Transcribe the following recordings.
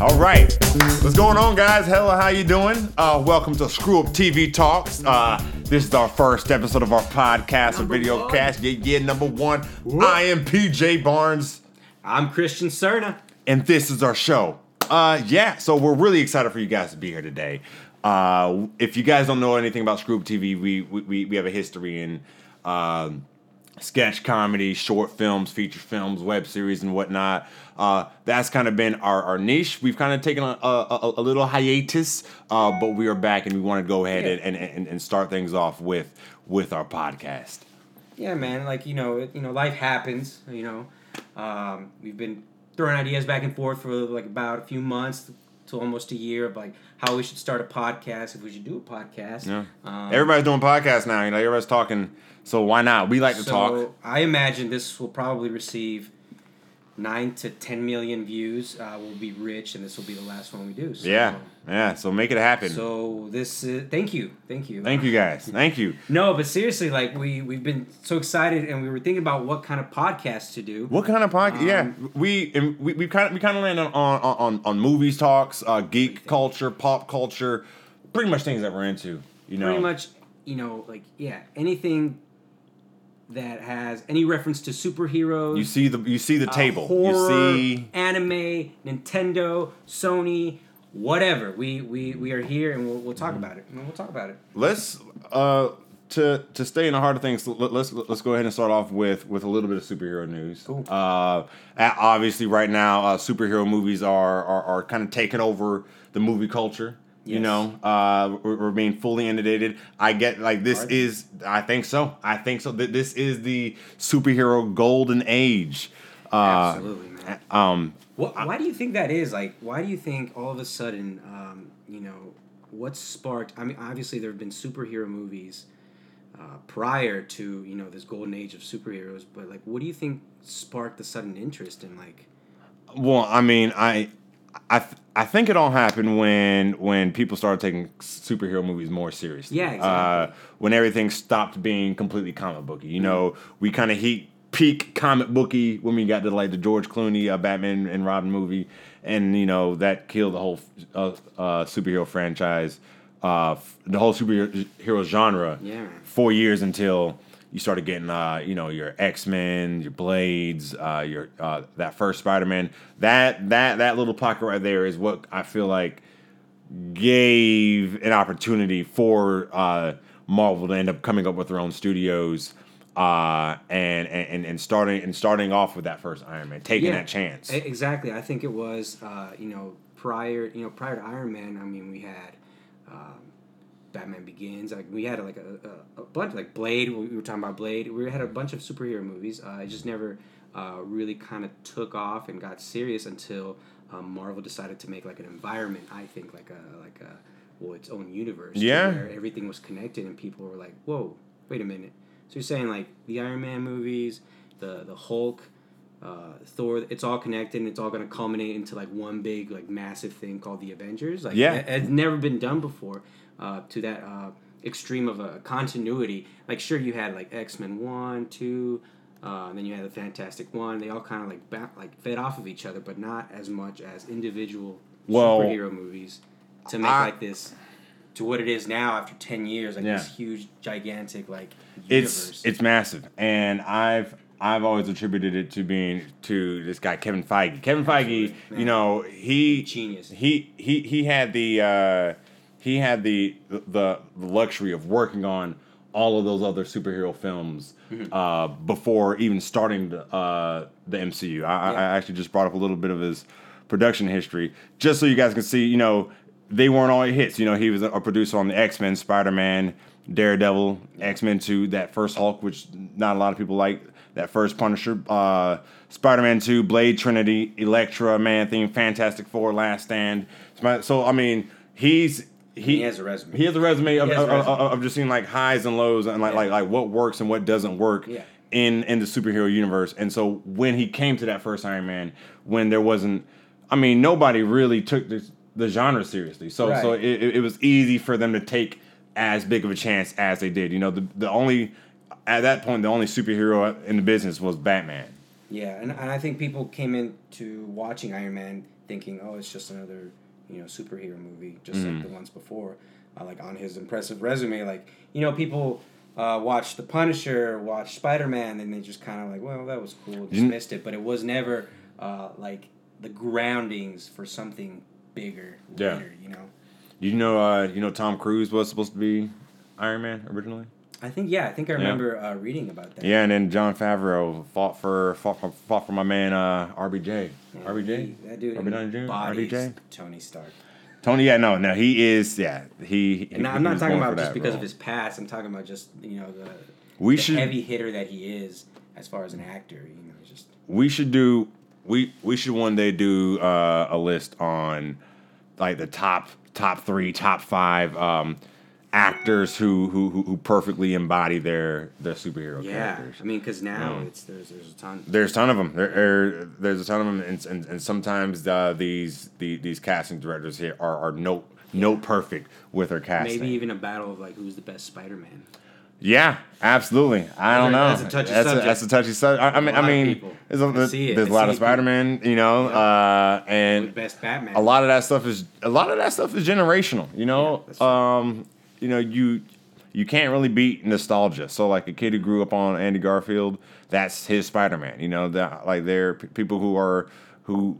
All right, what's going on, guys? Hello, how you doing? Uh, welcome to Screw Up TV Talks. Uh, this is our first episode of our podcast or video one. cast. Yeah, yeah, number one. I am PJ Barnes, I'm Christian Cerna. and this is our show. Uh, yeah, so we're really excited for you guys to be here today. Uh, if you guys don't know anything about Up TV, we we, we have a history in um, sketch comedy, short films, feature films, web series, and whatnot. Uh, that's kind of been our, our niche. We've kind of taken a, a, a, a little hiatus, uh, but we are back and we want to go ahead Yeah. and, and, and start things off with with our podcast. Yeah, man. Like you know, it, you know, life happens. You know, um, we've been throwing ideas back and forth for like about a few months to almost a year of like how we should start a podcast, if we should do a podcast. Yeah. Um, Everybody's doing podcasts now. You know, everybody's talking. So why not? We like to so talk. I imagine this will probably receive nine to ten million views. Uh, we'll be rich, and this will be the last one we do. So, Yeah, yeah. So make it happen. So this, is, thank you, thank you. Thank you guys. Thank you. No, but seriously, like we we've been so excited, and we were thinking about what kind of podcast to do. What kind of podcast? yeah, Um, we and we we kind of we kind of landed on on on, on movies talks, uh, geek culture, pop culture, pretty much things that we're into. You know, Pretty much, you know, like yeah, anything that has any reference to superheroes. You see the you see the uh, table. horror, you see anime, Nintendo, Sony, whatever. We we we are here, and we'll, we'll talk Mm-hmm. about it. And we'll talk about it. let's uh to to stay in the heart of things. Let, let's let's go ahead and start off with with a little bit of superhero news. Cool. Uh, obviously, right now, uh, superhero movies are are, are kind of taking over the movie culture. You know, uh, being fully inundated. I get like this is. I think so. I think so. That this is the superhero golden age. Uh, Absolutely, man. Um, What, why do you think that is? Like, why do you think all of a sudden, um, you know, what sparked? I mean, obviously there have been superhero movies uh, prior to you know this golden age of superheroes, but like, what do you think sparked the sudden interest in like? Well, I mean, I, I, th- I think it all happened when when people started taking superhero movies more seriously. Yeah, exactly. Mm-hmm. Uh, when everything stopped being completely comic booky. You know, we kind of hit peak comic booky when we got to like the George Clooney uh, Batman and Robin movie, and you know that killed the whole uh, uh, superhero franchise, uh, f- the whole superhero genre. Yeah. Four years until you started getting uh, you know your X Men, your Blades, uh, your uh, that first Spider Man. That that that little pocket right there is what I feel like gave an opportunity for uh, Marvel to end up coming up with their own studios. Uh, and, and and starting and starting off with that first Iron Man, taking Yeah. that chance. Exactly. I think it was, uh, you know, prior, you know, prior to Iron Man. I mean, we had um, Batman Begins. Like we had like a, a, a bunch, like Blade. We were talking about Blade. We had a bunch of superhero movies. Uh, it just never uh, really kind of took off and got serious until um, Marvel decided to make like an environment. I think like a like a well, its own universe. Yeah. Where everything was connected and people were like, "Whoa, wait a minute." So you're saying like the Iron Man movies, the the Hulk uh, Thor. It's all connected, and it's all going to culminate into like one big, like massive thing called the Avengers. Like, Yeah. it, it's never been done before uh, to that uh, extreme of a continuity. Like, sure, you had like X Men one, two, uh, and then you had the Fantastic One. They all kind of like ba- like fed off of each other, but not as much as individual Well, superhero movies to make I- like this. To what it is now after ten years, like Yeah. this huge, gigantic, like it's universe. it's massive, and I've I've always attributed it to being to this guy Kevin Feige. Kevin Feige, Absolutely, you know, he Genius. He he he had the uh, he had the the the luxury of working on all of those other superhero films Mm-hmm. uh, before even starting the, uh, the MCU. I, I- I actually just brought up a little bit of his production history, just so you guys can see. You know, they weren't all hits. You know, he was a producer on the X Men, Spider Man, Daredevil, X Men Two, that first Hulk, which not a lot of people like. That first Punisher, uh, Spider Man Two, Blade Trinity, Elektra, Man Thing, Fantastic Four, Last Stand. So I mean, he's he, He has a resume. He has a resume of, has a of, resume. of- of just seeing like highs and lows and like Yeah. like like what works and what doesn't work Yeah. in in the superhero universe. And so when he came to that first Iron Man, when there wasn't, I mean, nobody really took this, the genre seriously. So so Right. it, it- it was easy for them to take as big of a chance as they did. You know, the the only at that point the only superhero in the business was Batman. Yeah, and I think people came into watching Iron Man thinking, oh, it's just another you know superhero movie, just Mm-hmm. like the ones before. Uh, like on his impressive resume, like you know people. Uh, watched The Punisher, watch Spider Man, and they just kind of like, well, that was cool, dismissed it. But it was never uh, like the groundings for something bigger Yeah. you know. You know, uh, you know, Tom Cruise was supposed to be Iron Man originally. I think yeah, I think I remember uh, reading about that. Yeah, and then Jon Favreau fought for fought for, fought for my man uh, RDJ. Yeah, RDJ. he- that dude Jr. embodies Tony Stark. Tony, yeah, no, no, he is, yeah, he. And he- I'm not talking about just because of his past. I'm talking about just you know the We the should heavy hitter that he is as far as an actor. You know, just we should do we we should one day do uh, a list on like the top top three top five um, actors who, who who perfectly embody their their superhero yeah. characters. I mean, because now it's there's there's a ton. There's a ton of them. There, there, there's a ton of them, and, and, and sometimes uh, these the, these casting directors here are, are note note perfect with their casting. Maybe even a battle of like who's the best Spider-Man. Yeah, absolutely. I don't know. That's a touchy that's subject. A, that's a touchy subject. I, I mean, I mean, there's a, there's a lot of. Spider-Man, you know, Yeah. uh, and best Batman. a lot of that stuff is a lot of that stuff is generational. You know, Yeah, um, you know, you you can't really beat nostalgia. So like a kid who grew up on Andy Garfield, that's his Spider-Man. You know, that like they're p- people who are who.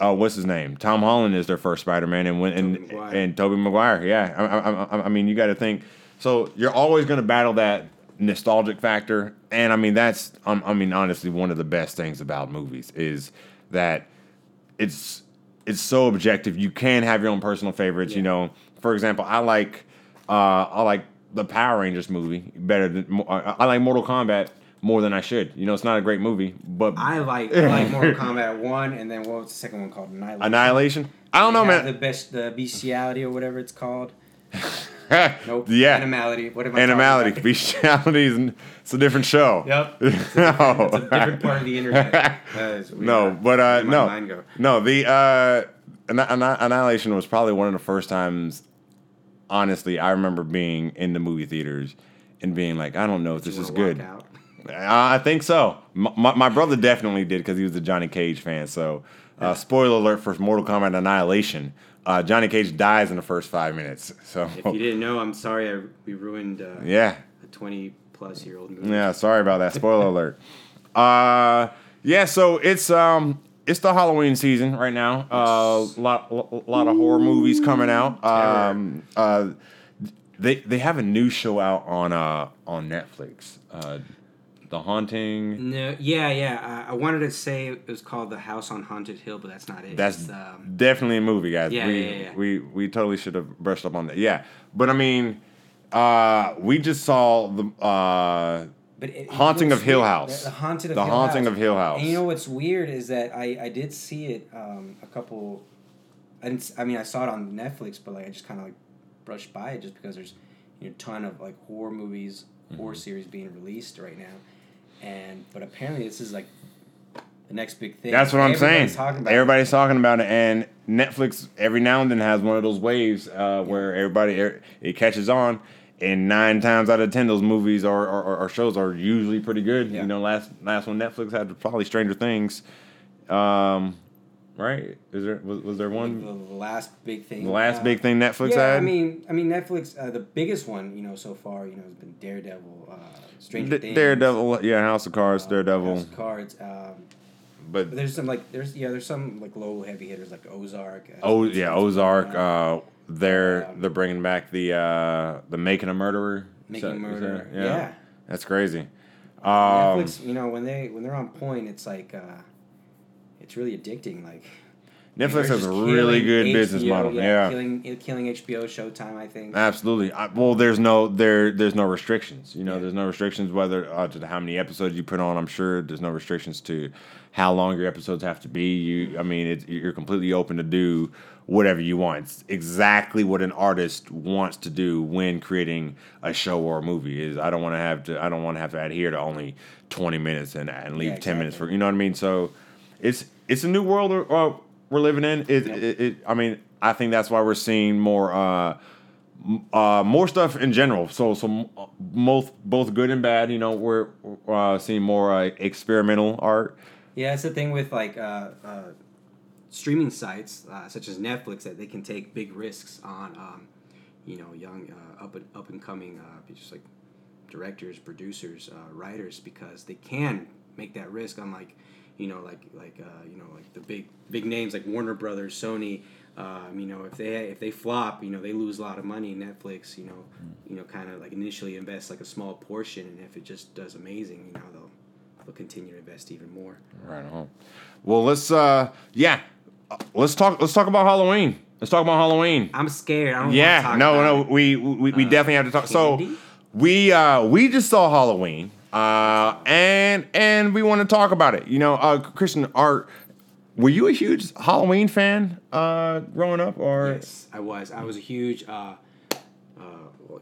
Oh, what's his name? Tom Holland is their first Spider-Man, and when and Maguire. and Tobey Maguire. Yeah, I, I, I, I mean, you got to think. So you're always going to battle that nostalgic factor, and I mean that's um, I mean honestly one of the best things about movies is that it's it's so objective. You can have your own personal favorites. You know, for example, I like uh, I like the Power Rangers movie better than I like Mortal Kombat more than I should. You know, it's not a great movie, but I like I like Mortal Kombat one, and then what was the second one called? Annihilation. Annihilation. I don't know, man. The best, the bestiality or whatever it's called. Nope. yeah. Animality. What am I? Animality, bestiality is it's a different show. Yep. no. It's a different part of the internet. Uh, it's no, but uh, Where did my no, no. The uh, Anni- Anni- Annihilation was probably one of the first times. Honestly, I remember being in the movie theaters and being like, I don't know if this is good. I think so. My, my, my brother definitely did because he was a Johnny Cage fan. So, uh, spoiler alert for Mortal Kombat Annihilation. Uh, Johnny Cage dies in the first five minutes. So, If you didn't know, I'm sorry I, we ruined uh, yeah, a 20 plus year old movie. Yeah, sorry about that. Spoiler alert. Uh, yeah, so it's um it's the Halloween season right now. Uh, lot a lot of horror movies coming out. Um, uh, they they have a new show out on uh on Netflix. Uh, the Haunting. No, yeah, yeah. I, I wanted to say it was called The House on Haunted Hill, but that's not it. That's um, definitely a movie, guys. Yeah, we, yeah, yeah. we we totally should have brushed up on that. Yeah, but I mean, uh, we just saw the uh but it, Haunting what's of Hill weird- House. The, the Haunted of The Hill Haunting House. of Hill House. And you know what's weird is that I, I did see it um, a couple. I didn't. I mean, I saw it on Netflix, but like I just kind of like brushed by it just because there's you know a ton of like horror movies, Mm-hmm. horror series being released right now, and but apparently this is like the next big thing. That's what I'm saying. Everybody's talking about it. Everybody's talking about it, and Netflix every now and then has one of those waves uh, where everybody er, it catches on, and nine times out of ten, those movies or, or, shows are usually pretty good. Yeah. You know, last last one Netflix had probably Stranger Things, um, right? Is there was, was there one the, the last big thing. the last uh, big thing Netflix yeah, had? I mean, I mean, Netflix. Uh, the biggest one, you know, so far, you know, has been Daredevil, uh, Stranger D- Things, Daredevil, yeah, House of Cards, uh, Daredevil, House of Cards. Um, but but there's some like there's yeah there's some like low heavy hitters like Ozark. Uh, oh yeah, Ozark. uh, they're Um, they're bringing back the uh, the Making a Murderer. Making a Murderer. that- Yeah. That's crazy. Um, Netflix, you know, when they when they're on point, it's like uh, it's really addicting. Like Netflix has a really good business model. Yeah, killing killing HBO Showtime. I think. absolutely. I, well, there's no there there's no restrictions. You know, Yeah. there's no restrictions whether uh, to how many episodes you put on. I'm sure there's no restrictions to how long your episodes have to be. You, I mean, it's, you're completely open to do whatever you want. It's exactly what an artist wants to do when creating a show or a movie. Is I don't want to have to I don't want to have to adhere to only 20 minutes and and leave Yeah, 10 minutes for you know what I mean. So it's it's a new world uh, we're living in. It, Yeah. it, it I mean I think that's why we're seeing more uh uh, more stuff in general. So, so both both good and bad. You know, we're uh, seeing more uh, experimental art. Yeah, it's the thing with like uh, uh, streaming sites uh, such as Netflix that they can take big risks on, um, you know, young uh, up and up and coming, uh, just like directors, producers, uh, writers, because they can make that risk. Unlike, you know, like like uh, you know, like the big big names like Warner Brothers, Sony. Um, you know, if they if they flop, you know, they lose a lot of money. Netflix, you know, you know, kind of like initially invest like a small portion, and if it just does amazing, you know, they'll they'll continue to invest even more. Right on. Well, let's uh, yeah, Uh, let's talk. Let's talk about Halloween. Let's talk about Halloween. I'm scared. I don't Yeah, want to talk no, no, we we, we Uh, definitely have to talk. So we uh we just saw Halloween, uh, and and we want to talk about it. You know, uh, Christian, are were you a huge Halloween fan uh growing up, or Yes, I was. I was a huge uh, uh,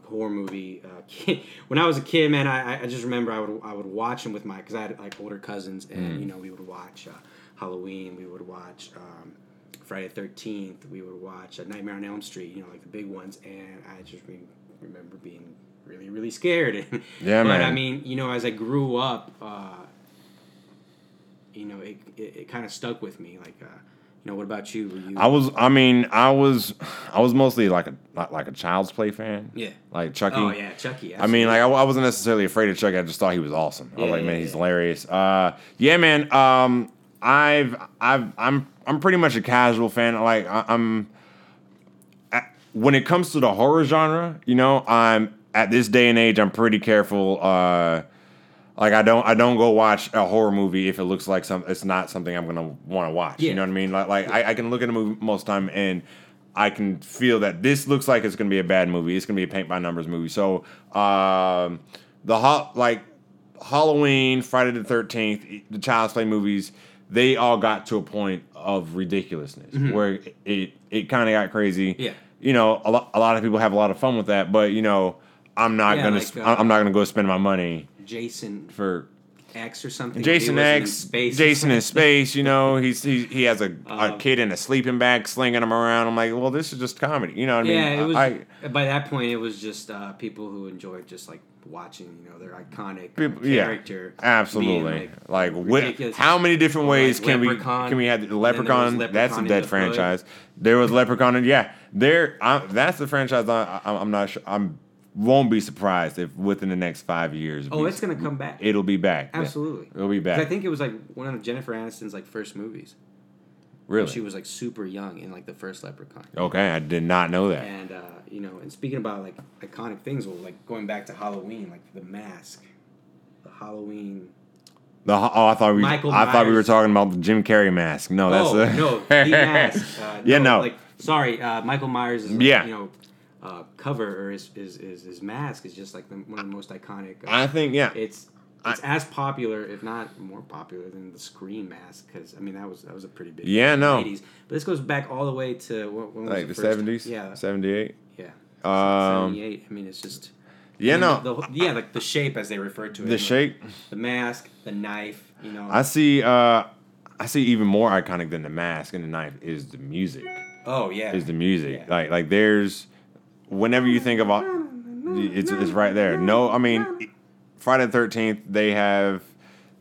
horror movie uh, kid. When I was a kid, man, I, I just remember I would I would watch them with my because I had like older cousins, and Mm. you know we would watch uh, Halloween, we would watch um, Friday Thirteenth, we would watch uh, Nightmare on Elm Street, you know, like the big ones, and I just re- remember being really really scared. Yeah, man. but man. I mean, you know, as I grew up. Uh, you know, it, it, it kind of stuck with me. Like, uh, you know, what about you? Were you? I was. I mean, I was. I was mostly like a like, like a Child's Play fan. Yeah. Like Chucky. Oh yeah, Chucky. I mean, like I, I wasn't necessarily afraid of Chucky. I just thought he was awesome. Yeah, I was Yeah, like, man, yeah, he's hilarious. Uh, yeah, man. Um, I've, I've, I'm, I'm pretty much a casual fan. Like I, I'm, when it comes to the horror genre, you know, I'm at this day and age, I'm pretty careful. Uh, like I don't, I don't go watch a horror movie if it looks like some, it's not something I'm gonna want to watch. You know what I mean? Like, like I, I can look at a movie most time and. I can feel that this looks like it's gonna be a bad movie. It's gonna be a paint by numbers movie. So um, the ho- like Halloween, Friday the Thirteenth, the Child's Play movies, they all got to a point of ridiculousness where it it kind of got crazy. Mm-hmm. Yeah. you know, a lot a lot of people have a lot of fun with that, but you know, I'm not Yeah, gonna like, uh, I'm not gonna go spend my money Jason for X or something. Jason in X, space Jason in space. You know, he's he, he has a, a Um, kid in a sleeping bag slinging him around. I'm like, well, this is just comedy. You know what I mean? Yeah, it was. I, by that point, it was just uh, people who enjoyed just like watching, you know, their iconic People- yeah, character. Absolutely. being, Like, what, ridiculous. how many different ways like, can we can we have the And then there was Leprechaun? That's a dead the franchise. There was Leprechaun, and yeah, there. I, that's the franchise. I, I, I'm not sure. I'm won't be surprised if within the next five years. Oh, we- it's gonna come back. It'll be back. Yeah. Absolutely. It'll be back. I think it was like one of Jennifer Aniston's like first movies. really. She was like super young in like the first Leprechaun. okay, I did not know that. And uh, you know, and speaking about like iconic things, well, like going back to Halloween, like the mask, the Halloween. The, oh, I thought we. Michael I thought we were talking about the Jim Carrey mask. No, that's oh a, no, the mask. Uh, Yeah, no. Like, sorry, uh, Michael Myers. Is, like, Yeah. You know, uh, cover or his, his his his mask is just like the, one of the most iconic. Uh, I think yeah. it's it's as popular, if not more popular, than the Scream mask. Because I mean, that was that was a pretty big. Yeah, in the no. 80s. But this goes back all the way to was Like the seventies. Yeah, Seventy eight. yeah. Um. Seventy eight. I mean, it's just. Yeah. and No. The, the, yeah, like the shape as they refer to it. The like, shape. The mask, the knife. You know. I see. Uh, I see even more iconic than the mask and the knife is the music. oh yeah. Is the music Yeah. like like there's whenever you think about it's it's right there. No, I mean Friday the Thirteenth they have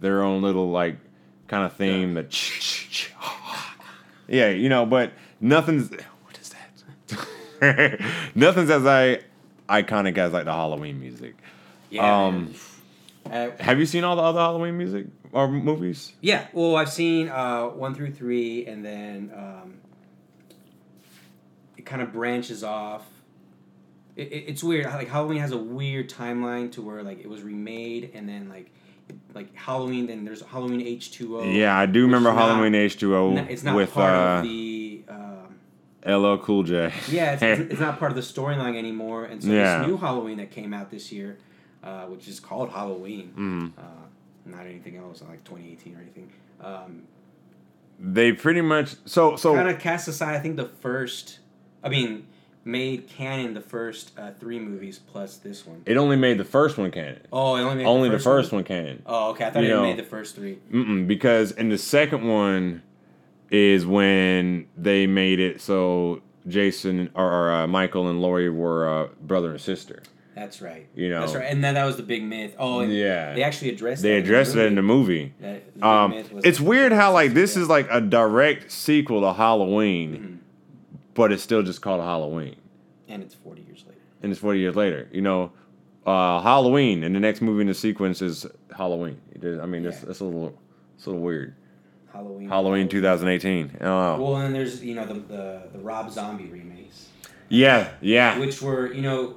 their own little like kind of theme that yeah you know but nothing's what is that nothing's as I iconic as like the Halloween music. yeah. um. Uh, Have you seen all the other Halloween music or movies? Yeah, well, I've seen uh, one through three, and then um, it kind of branches off. It, it, it's weird. Like Halloween has a weird timeline to where like it was remade, and then like like Halloween. Then there's Halloween H two O. Yeah, I do remember Halloween H two O It's not with part uh, of the. Um, LL Cool J. yeah, it's, it's, it's not part of the storyline anymore, and so Yeah. this new Halloween that came out this year, uh, which is called Halloween, Mhm. uh, not anything else, like 2018 or anything. Um, They pretty much so so kind of cast aside. I think the first, I mean, made canon the first uh, three movies plus this one. it only made the first one canon. Oh, it only made only the the first, first one canon. Oh, okay. I thought You it know. made the first three. Mm-mm, because in the second one is when they made it so Jason or, or uh, Michael and Laurie were uh, brother and sister. That's right. You know. That's right. And then that was the big myth. Oh, Yeah. They actually addressed. They that addressed it in the movie. That, the Um, it's weird how like this is like a direct sequel to Halloween, Mm-hmm. But it's still just called Halloween, and it's forty years later. and it's forty years later. You know, uh, Halloween, and the next movie in the sequence is Halloween. It is- I mean, that's Yeah. that's a little, it's a little weird. Halloween. Halloween 2018. Oh, Well, and then there's you know the the, the Rob Zombie remakes, yeah, yeah. which were you know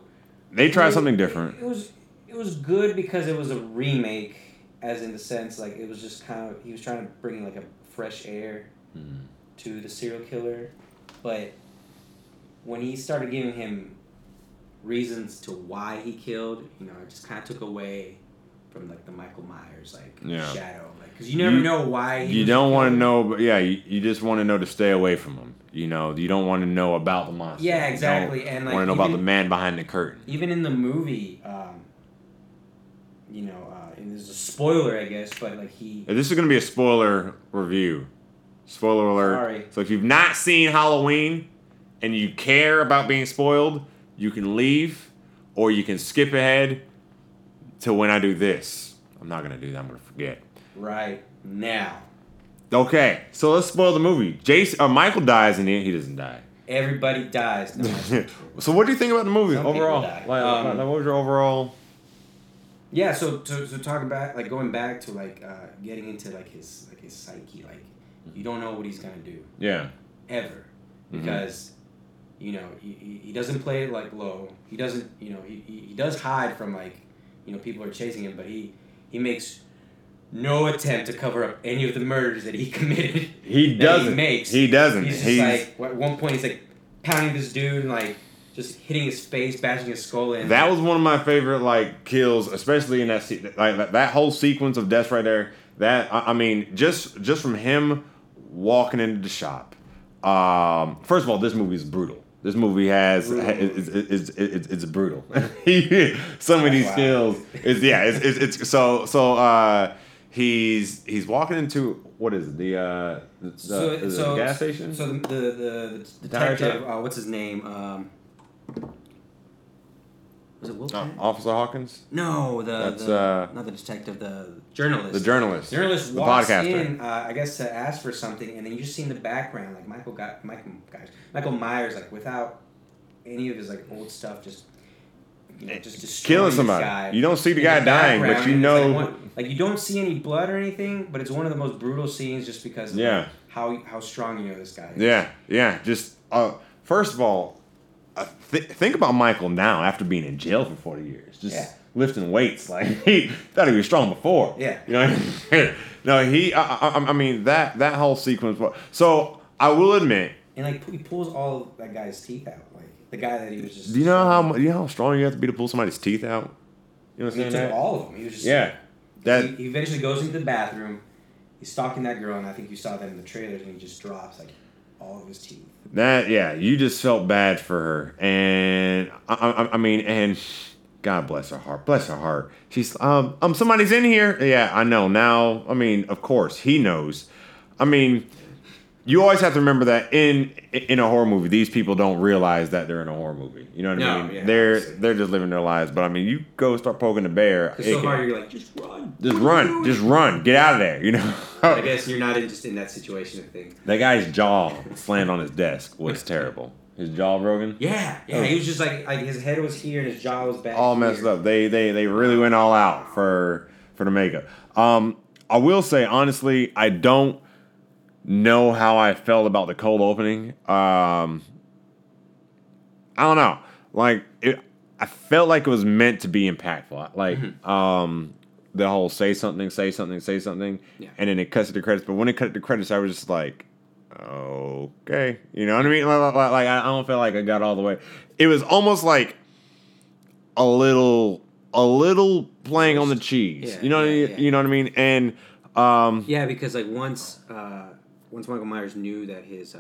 They tried it- something different. It was it was good because it was a remake, as in the sense like it was just kind of he was trying to bring like a fresh air Mm. to the serial killer, but when he started giving him reasons to why he killed, you know, it just kind of took away from like the Michael Myers like Yeah. shadow, like because you never You- know why he You don't want to know, but yeah, you, you just want to know to stay away from him. You know, you don't want to know about the monster. Yeah, You exactly, don't and, like, want to know about the man behind the curtain. even in the movie, um, you know, uh, and there's a spoiler, I guess, but like he, This is going to be a spoiler review. Spoiler alert. Sorry. So if you've not seen Halloween and you care about being spoiled, you can leave or you can skip ahead to when I do this. I'm not going to do that. I'm going to forget. right now, Okay, so let's spoil the movie. Jason, uh, Michael dies in it. He doesn't die. everybody dies. No, that's not true. so what do you think about the movie Some overall? Like, Um, what was your overall? yeah, so so, so talking back, like going back to like uh, getting into like his like his psyche, like you don't know what he's gonna do Yeah. ever Mhm. because you know he, he, doesn't play it like low. He doesn't you know he, he, does hide from like you know people are chasing him, but he he makes no attempt to cover up any of the murders that he committed. He doesn't. He makes. He doesn't. He's He's- like at one point he's like pounding this dude and like just hitting his face, bashing his skull in. That was one of my favorite like kills, especially in that se- like that, that whole sequence of deaths right there. That I, I mean, just just from him walking into the shop. Um, first of all, this movie is brutal. This movie has Brutal. it's, it's, it's, it's, it's brutal. Some of these Wow. skills is yeah. It's, it's, it's so so. uh He's he's walking into what is it the uh the, the, so, is it so the gas station? So the the, the Tire detective, uh, what's his name? Um, was it Uh, Wilson? Officer Hawkins, no, the That's, the uh, not the detective, the journalist. the journalist, The journalist the walks podcaster. in, uh, I guess, to ask for something, and then you just see in the background, like Michael got Michael guys, Michael Myers, like without any of his like old stuff, just you know, just killing somebody. guy You don't see the in guy dying, but you know. like, one- like you don't see any blood or anything, but it's one of the most brutal scenes just because of Yeah. like, how how strong you know this guy. Is. Yeah, yeah. Just uh, first of all, Uh, th- think about Michael now after being in jail for forty years, just Yeah. lifting weights. Like he thought he was strong before. Yeah. you know. no, he. I, I, I mean that that whole sequence. was- So I will admit. And like he pulls all of that guy's teeth out, like the guy that he was just. Do you know how you know how strong you have to be to pull somebody's teeth out? You know what He I'm took saying? That? all of them. He was just. Yeah, that he, he eventually goes into the bathroom. He's stalking that girl, and I think you saw that in the trailers, and he just drops like all of his teeth. That yeah, you just felt bad for her, and I, I, I mean, and God bless her heart, bless her heart. She's um um somebody's in here. Yeah, I know now. I mean, of course he knows. I mean, you always have to remember that in in a horror movie, these people don't realize that they're in a horror movie. You know what I No, mean? yeah, they're obviously. they're just living their lives. But I mean, you go start poking the bear. It's it so can- hard. You're like, just run. just run, just run, get out of there. You know. I guess you're not in, just in that situation of thing. that guy's jaw slammed on his desk was terrible. His jaw broken. Yeah, yeah. He was just like, like his head was here and his jaw was back. all messed here. up. They they they really went all out for for the makeup. Um, I will say honestly, I don't know how I felt about the cold opening. Um, I don't know. Like it, I felt like it was meant to be impactful. Like Mm-hmm. um, the whole say something, say something, say something, Yeah. and then it cuts to the credits. But when it cut to the credits, I was just like, okay, you know what I mean? Like, like, like, I don't feel like I got all the way. It was almost like a little, a little playing on the cheese. Yeah, you know, what I yeah, mean? yeah. you know what I mean? And um, Yeah, because like once, uh, once Michael Myers knew that his uh,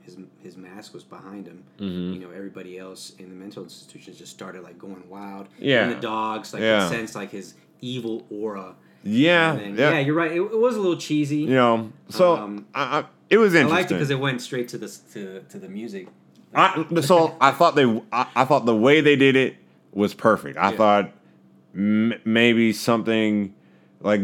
his his mask was behind him, Mm-hmm. you know, everybody else in the mental institutions just started like going wild. Yeah. and the dogs like Yeah. sense like his evil aura. yeah, then, yeah, yeah, you're right. It, it was a little cheesy. you know, so Um, I, I, it was I interesting. liked it because it went straight to the to, to the music. I, so I thought they, I, I thought the way they did it was perfect. I Yeah. thought m- maybe something like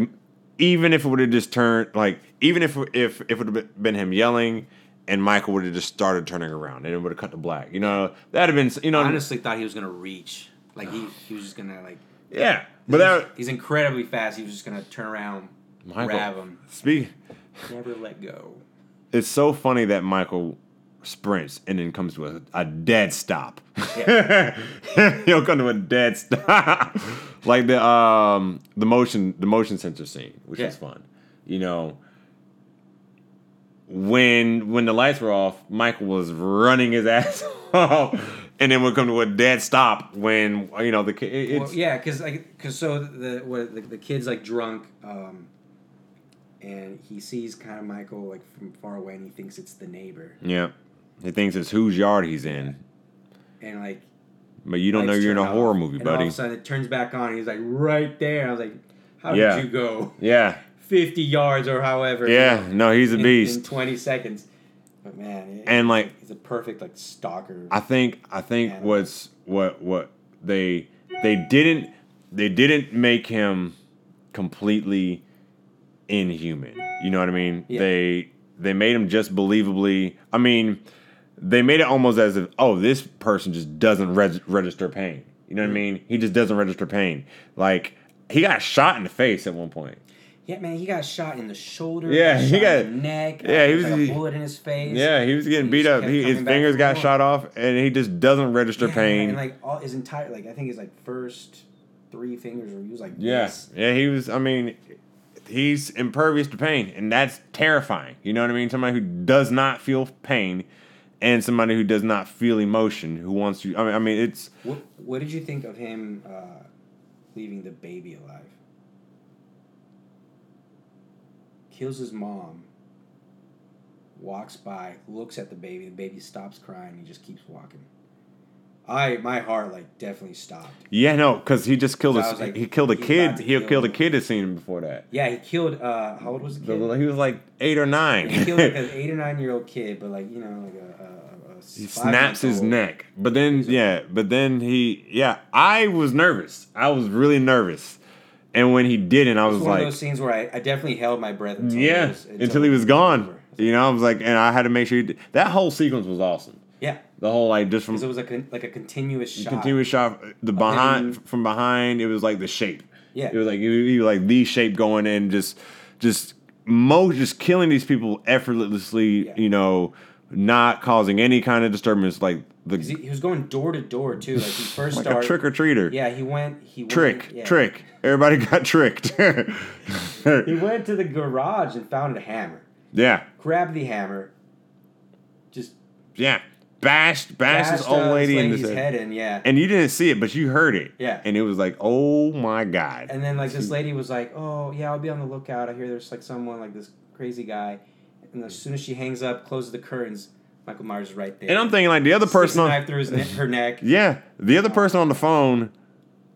even if it would have just turned like even if if if it would have been him yelling and Michael would have just started turning around and it would have cut to black. You know that'd have been you know I honestly thought he was gonna reach. Like he, he was just gonna like. yeah. But that he's incredibly fast. He was just gonna turn around, Michael grab him, speak. never let go. It's so funny that Michael sprints and then comes to a, a dead stop. He'll come to a dead stop, like the um the motion the motion sensor scene, which Yeah. was fun. You know, when when the lights were off, Michael was running his ass off, and then would come to a dead stop when you know the kid. Well, yeah, because like, cause so the what the, the kid's like drunk, um, and he sees kind of Michael like from far away, and he thinks it's the neighbor, yeah. He thinks it's whose yard he's in, and like but you don't know you're in a turn horror movie, and all of buddy. a sudden it turns back on, and he's like right there. I was like, how Yeah. did you go Yeah, fifty yards or however? yeah. No, he's a in, beast. in twenty seconds. But man, it- And, like- he's a perfect like stalker. I think I think Animal. what's what what they they didn't they didn't make him completely inhuman. You know what I mean? Yeah. They they made him just believably. I mean, they made it almost as if oh this person just doesn't reg- register pain. You know what I mm. mean? He just doesn't register pain. Like he got shot in the face at one point. yeah, man, he got shot in the shoulder. Yeah, he got- in the neck. yeah, he was- like a bullet in his face. Yeah, he was getting He beat up. He, his fingers got more. shot off, and he just doesn't register Yeah, pain. and like all his entire like I think his like first three fingers were he was like Yeah, yeah, he was. I mean, he's impervious to pain, and that's terrifying. You know what I mean? Somebody who does not feel pain, and somebody who does not feel emotion, who wants to. I mean, I mean, it's What what did you think of him uh, leaving the baby alive? Kills his mom. Walks by, looks at the baby. The baby stops crying. He just keeps walking. I my heart like definitely stopped. yeah, no, because he just killed a like, he killed a kid. He kill killed a kid that seen him before that. Yeah, he killed. Uh, how old was the The kid? little- He was like eight or nine. he killed like an eight or nine year old kid, but like you know like a. a, a he snaps his neck, but then yeah, but then he yeah. I was nervous. I was really nervous, and when he didn't, I It was was one like, of those scenes where I, I definitely held my breath until yeah, it was, until he was gone. over. You know, I was like, and I had to make sure he did. that whole sequence was awesome. The whole like just from because it was like a, like a continuous shot. continuous shot, uh, the behind him. from behind, it was like the shape. Yeah. it was like like the shape going in just just mo just killing these people effortlessly. Yeah. You know, not causing any kind of disturbance. Like the He, he was going door to door too. Like he first like started. a trick or treater. Yeah, he went. He Trick, went, yeah. trick. Everybody got tricked. He went to the garage and found a hammer. yeah, Grabbed the hammer. Just yeah. Bashed, bashed this old lady in the head in. Yeah. and you didn't see it, but you heard it. Yeah. and it was like, oh my god. And then like this lady was like, "Oh yeah, I'll be on the lookout. I hear there's like someone like this crazy guy." And as soon as she hangs up, closes the curtains, Michael Myers is right there. And I'm thinking like the other person on through his ne- her neck. Yeah, the other person on the phone,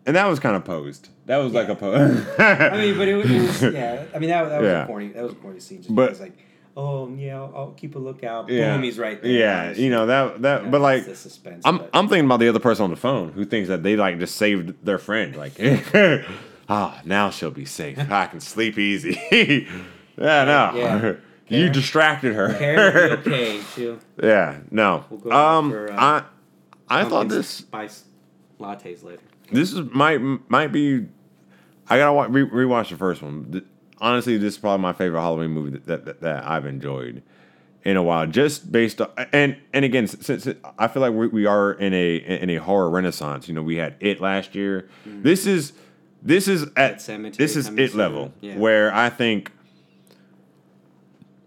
and that was kind of posed. That was like a pose. I mean, but it, was- it was yeah. I mean that, that was Yeah. a corny. That was a corny scene. Just But- because like, oh yeah, I'll, I'll keep a lookout. yeah, Boom, he's right there. Yeah, you know that that. Know, but like, suspense. I'm but- I'm thinking about the other person on the phone who thinks that they like just saved their friend. Like, ah, now she'll be safe. I can sleep easy. yeah, no, yeah. you distracted her. Karen okay. She'll yeah, no. We'll go um, for, uh, I I thought this spice lattes later. this is might might be. I gotta re- rewatch the first one. Honestly, this is probably my favorite Halloween movie that, that, that I've enjoyed in a while. Just based on and and again, since since I feel like we, we are in a in a horror renaissance. You know, we had it last year. Mm-hmm. This is this is at this is it level Yeah. where I think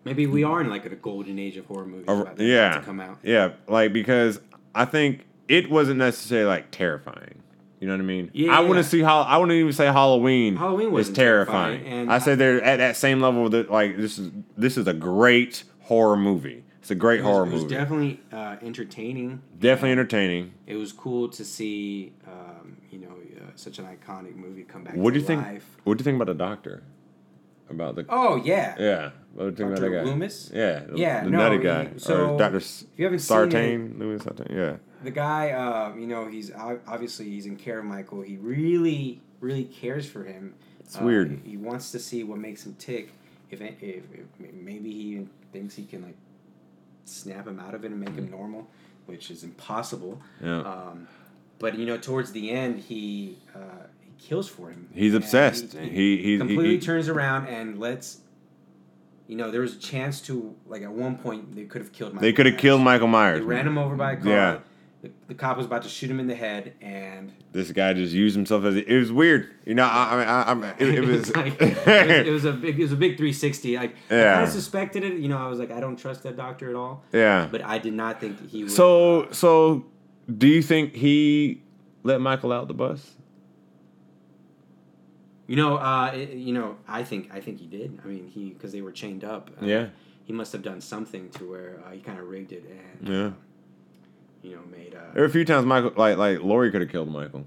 Maybe we are in like a golden age of horror movies. About that yeah, to come out. yeah, like because I think it wasn't necessarily like terrifying. You know what I mean? Yeah, I wouldn't see how I wouldn't even say Halloween. Halloween wasn't terrifying. terrifying, I say they're at that same level that like this is this is a great horror movie. It's a great was, horror it was movie. definitely uh, entertaining. definitely entertaining. It was cool to see, um, you know, uh, such an iconic movie come back. What do to you think? What do you think about the doctor? About the. Oh yeah. Yeah. What you about Dr. that guy? Loomis? Yeah. The, Yeah, The no, nutty he- guy. so, or Dr. if you haven't seen Sartain. Louis Sartain. Yeah. The guy, uh, you know, he's obviously he's in care of Michael. He really, really cares for him. It's Uh, weird. He wants to see what makes him tick. If, if, if maybe he even thinks he can like snap him out of it and make him normal, which is impossible. Yeah. Um, but you know, towards the end, he uh, he kills for him. He's And obsessed. He- he- he- completely he- turns around and lets. You know, there was a chance to like at one point they could have killed. Michael They could have killed Michael Myers. They ran him over by a car. Yeah. The, the cop was about to shoot him in the head, and This guy just used himself as it was weird. You know, I, I mean, I, I'm, it, it was. like, it, was, it was a big, it was a big 360. Like I kind of suspected it. You know, I was like, I don't trust that doctor at all. yeah. But I did not think he would. So, so, do you think he let Michael out the bus? You know, uh, it, you know, I think I think he did. I mean, he because they were chained up. Uh, Yeah. He must have done something to where uh, he kind of rigged it and Yeah. you know made. Uh, There were a few times Michael, like, like Laurie could have killed Michael.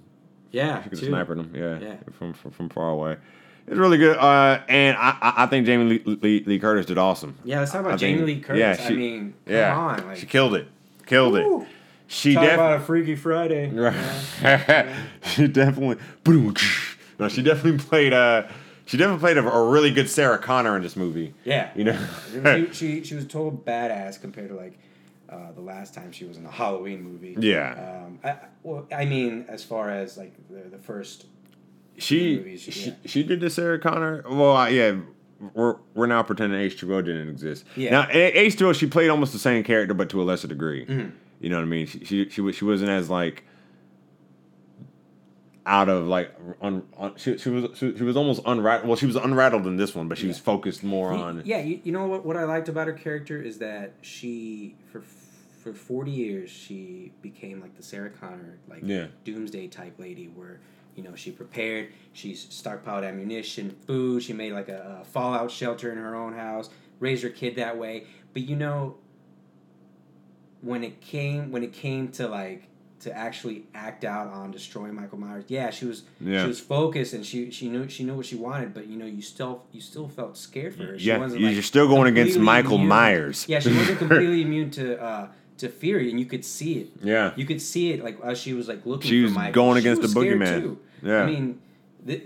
yeah, She could have sniped him. Yeah. Yeah. From, from from far away. It's really good. Uh, and I I I think Jamie Lee, Lee, Lee Curtis did awesome. Yeah, let's talk about I Jamie think- Lee Curtis. yeah, I she- mean, come Yeah. on, like she killed it. Killed Woo. it. She talk definitely. about a Freaky Friday. Right. she definitely. No, she definitely played. Uh, she definitely played a, a really good Sarah Connor in this movie. Yeah. You know. she, she she was a total badass compared to like uh, the last time she was in a Halloween movie. Yeah. Um, I, I- well, I mean, as far as like the, the first. she, movies, she yeah. she did the Sarah Connor. Well, uh, yeah. We're, we're now pretending H2O didn't exist. Yeah. Now H two O she played almost the same character, but to a lesser degree. Mhm. You know what I mean? She she she, she wasn't as like out of like she, she was she, she was almost unrattled. Well, she was unrattled in this one, but she was focused more on. Yeah, you, you know what? What I liked about her character is that she for for forty years she became like the Sarah Connor like Yeah. doomsday type lady where. You know, she prepared. She stockpiled ammunition, food. She made like a, a fallout shelter in her own house. Raised her kid that way. But you know, when it came when it came to like to actually act out on destroying Michael Myers, yeah, she was Yeah. she was focused and she she knew she knew what she wanted, but you know you still you still felt scared for her. She Yeah, you're like, still going against Michael immune. Myers. Yeah, she wasn't completely immune to uh, to fear, and you could see it. Yeah. You could see it like as she was like looking. She for was Michael. going against the boogeyman. too. Yeah. I mean, the,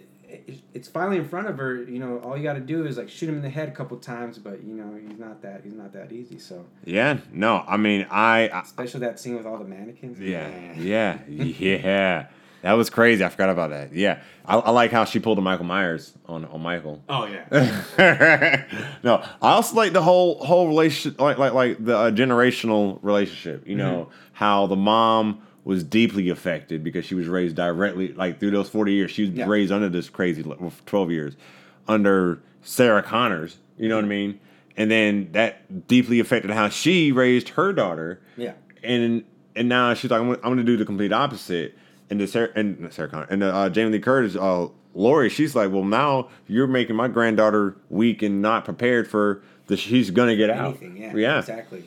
it, it's finally in front of her. You know, all you got to do is like shoot him in the head a couple times, but you know he's not that he's not that easy. So Yeah, no, I mean, I, I especially that scene with all the mannequins. yeah, Man. yeah, yeah, that was crazy. I forgot about that. Yeah, I, I like how she pulled a Michael Myers on on Michael. Oh yeah. no, I also like the whole whole relationship, like like like the uh, generational relationship. You know how the mom was deeply affected because she was raised directly, like through those forty years, she was Yeah. raised under this crazy twelve years under Sarah Connors. You know what I mean? And then that deeply affected how she raised her daughter Yeah. and and now she's like, I'm gonna, I'm gonna do the complete opposite. And the Sarah and not Sarah Connor and the, uh, Jamie Lee Curtis, uh, Laurie, she's like, well, now you're making my granddaughter weak and not prepared for the she's gonna get out. Anything. Yeah. yeah, Exactly.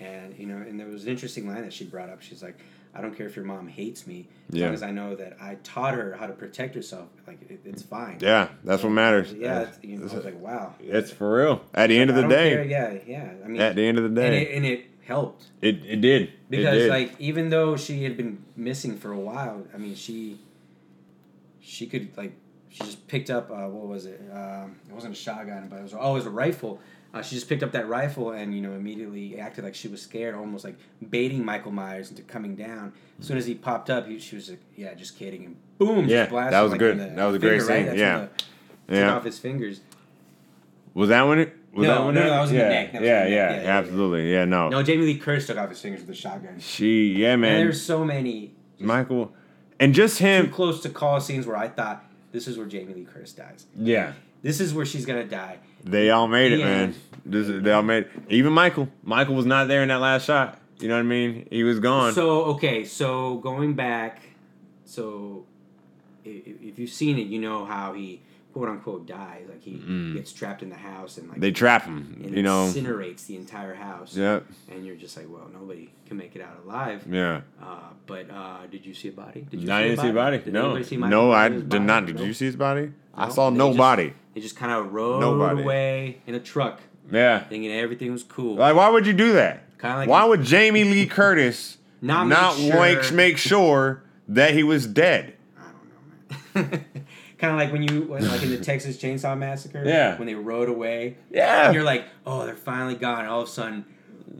And you know, and there was an interesting line that she brought up. She's like, "I don't care if your mom hates me, as Yeah. long as I know that I taught her how to protect herself. Like it, it's fine." yeah, that's what matters. Yeah, it's, you know, I was like, wow. it's for real. At the end of the don't care, day, yeah, yeah. I mean, at the end of the and day, it, and it helped it, it did It because did. like even though she had been missing for a while, I mean she she could like she just picked up uh, what was it? Um, it wasn't a shotgun, but it was oh, it was a rifle. Uh, she just picked up that rifle and you know immediately acted like she was scared, almost like baiting Michael Myers into coming down. As soon as he popped up, he, she was like, "Yeah, just kidding," and boom, Yeah, blasted that was like, good. That was a great finger, right? scene, That's yeah. the- Yeah. took off his fingers. was that when it? Was No, that when no, it? that was in the yeah, neck. Yeah, yeah, neck. Yeah, yeah, absolutely. Yeah, no. No, Jamie Lee Curtis took off his fingers with a shotgun. She, yeah, And man. there's so many Michael, and just too him. close to call scenes where I thought this is where Jamie Lee Curtis dies. Yeah. This is where she's gonna die. They all made it, The man. This is, they all made it. Even Michael. Michael was not there in that last shot. You know what I mean? He was gone. So okay, so going back, so if you've seen it, you know how he quote unquote dies. Like he gets trapped in the house and like Mm. they trap him. and You know. incinerates the entire house. Yeah. And you're just like, well, nobody can make it out alive. Yeah. Uh, but uh, did you see a body? Did you No, I didn't see a body. Did No. see No, I did body? not. Did No? you see his body? I saw they nobody. Just, just kind of rode Nobody. away in a truck, yeah. thinking everything was cool. Like, why would you do that? Kinda like- why would Jamie Lee Curtis Not not, make make, sure- make sure that he was dead? I don't know, man. kind of like when you, when, like in the Texas Chainsaw Massacre. Yeah. When they rode away. Yeah. And you're like, oh, they're finally gone. And all of a sudden,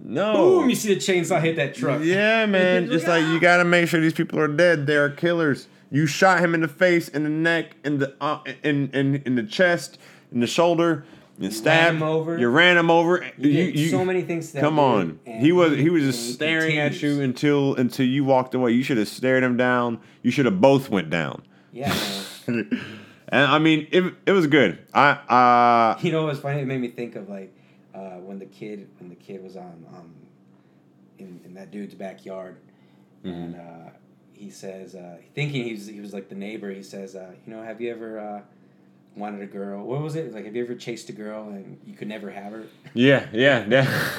No. boom! You see the chainsaw hit that truck. Yeah, man. Just like you gotta make sure these people are dead. They are killers. You shot him in the face, in the neck, in the uh, in in in the chest, in the shoulder. You stabbed him over. You ran him over. You did so many things to Come on. He was he- was just staring at you until until you walked away. You should have stared him down. You should have both went down. Yeah. And I mean, it it was good. I uh You know what was funny? It made me think of like uh, when the kid when the kid was on um, in, in that dude's backyard, and uh, he says, uh, thinking he was he was like the neighbor. He says, uh, you know, have you ever uh, wanted a girl? What was it like? Have you ever chased a girl and you could never have her? Yeah, yeah, yeah.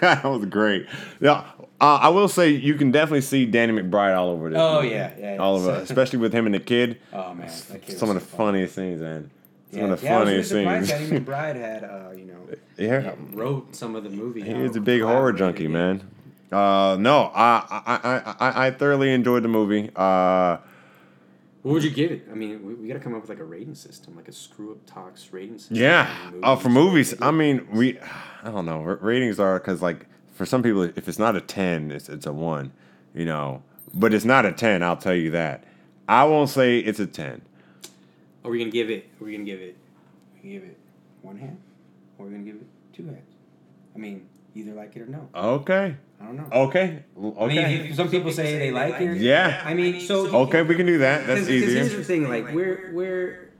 that was great. Yeah, uh, I will say you can definitely see Danny McBride all over this. Oh, movie. yeah, yeah, all yeah. over, especially with him and the kid. Oh man, kid Some was of the so funny. funniest scenes, man. Some Yeah, of the yeah, I was really funniest. Danny McBride had uh, you know yeah, wrote some of the movie. he is a big horror junkie, man. Uh, no, I, I, I, I, I thoroughly enjoyed the movie. Uh, What would you give it? I mean, we, we got to come up with like a rating system, like a screw up talks rating system. yeah. for Oh, for movies, I mean, we, I don't know. r- Ratings are because like for some people, if it's not a ten, it's it's a one. You know, but it's not a ten. I'll tell you that. I won't say it's a ten. Are we gonna give it? Are we gonna give it? We give it one hand, or are we gonna give it two hands? I mean, either like it or no. Okay. I don't know. Okay. I mean, Okay. if, if some people say they like it. Yeah. I mean, so Okay, we can do that. That's Because here's easier. the thing, like we're we're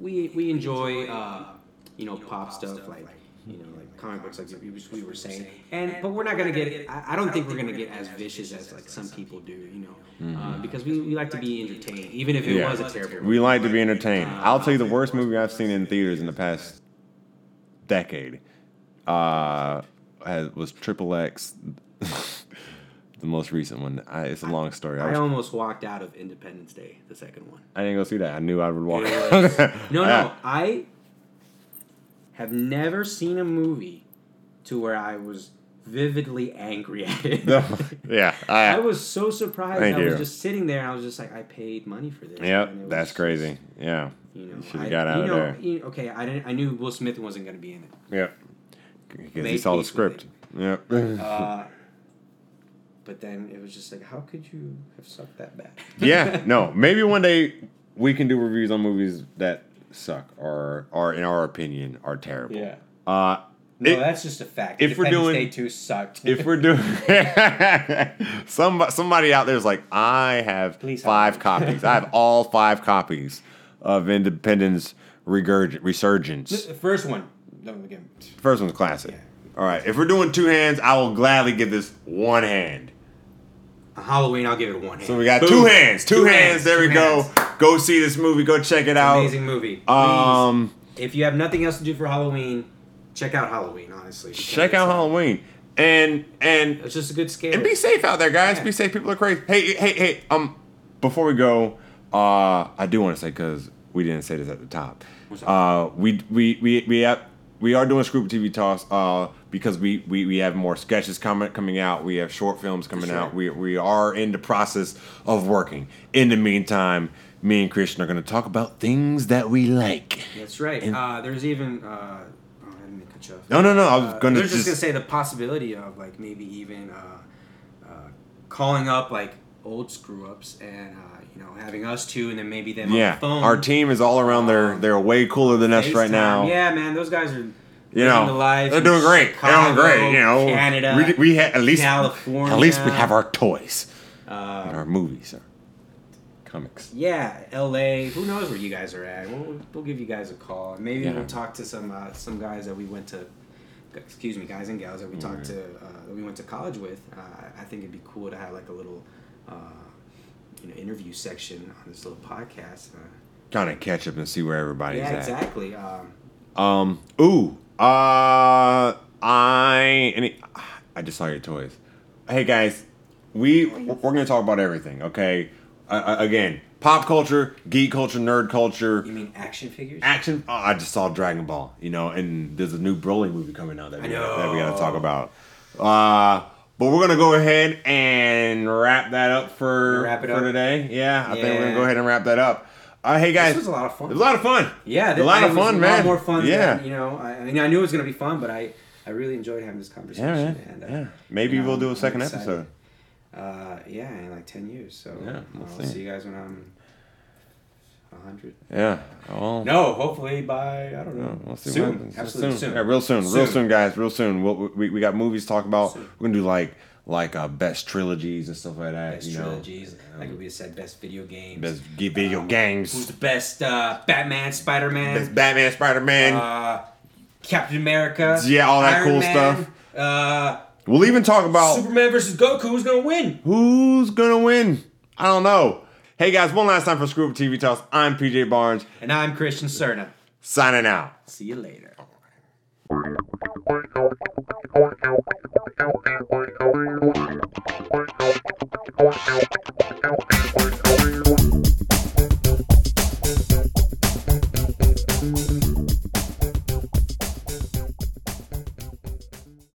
we we enjoy uh, you know pop stuff like you know like comic books like we, we were saying, and but we're not gonna get. I, I don't think we're gonna get as vicious as like some people do, you know, uh, because we, we like to be entertained, even if it Yeah. was a terrible. We like to be entertained. I'll tell you the worst movie I've seen in theaters in the past decade uh, has, was Triple X, the most recent one. I, it's a long story. I, I was, almost walked out of Independence Day, the second one. I didn't go see that. I knew I would walk. It was- no, no, I have never seen a movie to where I was vividly angry at it. No, yeah. I, I was so surprised. I was just sitting there. I was just like, I paid money for this. Yep, that's crazy. just, Yeah. You know, should've got out you of know, there. you- okay, I didn't. I knew Will Smith wasn't going to be in it. Yep. Because he saw the script. Yep. Uh, but then it was just like, how could you have sucked that bad? yeah, no. Maybe one day we can do reviews on movies that suck or are in our opinion are terrible. Yeah. Uh No, it- that's just a fact. if we're doing- Day two sucked. if we're doing somebody somebody out there is like, I have Please five help copies. I have all five copies of Independence Regurg- Resurgence. the first one, don't again. First one's classic. Yeah. All right. If we're doing two hands, I will gladly give this one hand. Halloween, I'll give it one hand. So we got Boom. two hands. Two, hands. There we two go. hands. Go see this movie. Go check it out. Amazing movie. Please, Um, if you have nothing else to do for Halloween, check out Halloween. Honestly, check out it's, uh, Halloween. And and It's just a good scare. and be safe out there, guys. Yeah. Be safe. People are crazy. Hey, hey, hey. Um, before we go, uh, I do want to say because we didn't say this at the top. What's up? Uh, we we we we have. We are doing Screw Up TV talks uh, because we, we, we have more sketches coming coming out. We have short films coming sure. out. We, we are in the process of working. In the meantime, me and Christian are going to talk about things that we like. That's right. And- uh, there's even. Uh, oh, I didn't to cut you off. No, no, no. I was going to They're just, just. gonna say the possibility of like maybe even uh, uh, calling up like old screw ups and uh, you know having us two and then maybe them on yeah, the phone. our team is all around. They're Um, they're way cooler than us right now. Yeah, man, those guys are. You know, the they're doing great. they're doing great. You know, Canada, we, we ha- at least California. At least we have our toys uh, and our movies, our comics. Yeah, L.A. Who knows where you guys are at? We'll, we'll give you guys a call. Maybe Yeah. we'll talk to some uh, some guys that we went to. Excuse me, guys and gals that we talked to uh, that we went to college with. Uh, I think it'd be cool to have like a little, uh, you know, interview section on this little podcast. Uh, Kind of catch up and see where everybody's yeah, at. exactly. Um, Um. Ooh. Uh. I. Any. I just saw your toys. Hey guys, we we're gonna talk about everything. Okay. I, I, again, pop culture, geek culture, nerd culture, You mean action figures? action. Oh, I just saw Dragon Ball, you know, and there's a new Broly movie coming out that, we, that we got to talk about. Uh, but we're gonna go ahead and wrap that up for Wrap it for up? today. Yeah, I think we're gonna go ahead and wrap that up. Uh, hey guys, This was a lot of fun. It was a lot of fun. Yeah, a lot of it was fun, a man. lot more fun. Yeah, than, you know, I, I mean, I knew it was gonna be fun, but I, I really enjoyed having this conversation. yeah, man. And, uh, yeah. Maybe you know, we'll do a I'm second episode. Uh, yeah, in like ten years. So Yeah, we'll I'll see. see you guys when I'm hundred. Yeah. Well, No, hopefully by I don't know. We'll see soon, what happens. absolutely soon. Yeah, real soon. Real Soon. soon, guys. Real soon. We'll, we we got movies to talk about. Soon. We're gonna do like like uh, best trilogies and stuff like that. Best you know, trilogies. like we said, best video games. best ge- video Who's games. Who's the best uh, Batman, Spider Man, Best Batman, Spider Man. uh, Captain America? Yeah, all that Iron cool Man, stuff. Uh, we'll even talk about Superman versus Goku. Who's gonna win? who's gonna win. I don't know. Hey guys, one last time for Screw Up TV Talks. I'm PJ Barnes And I'm Christian Cerna. signing out. See you later. Thank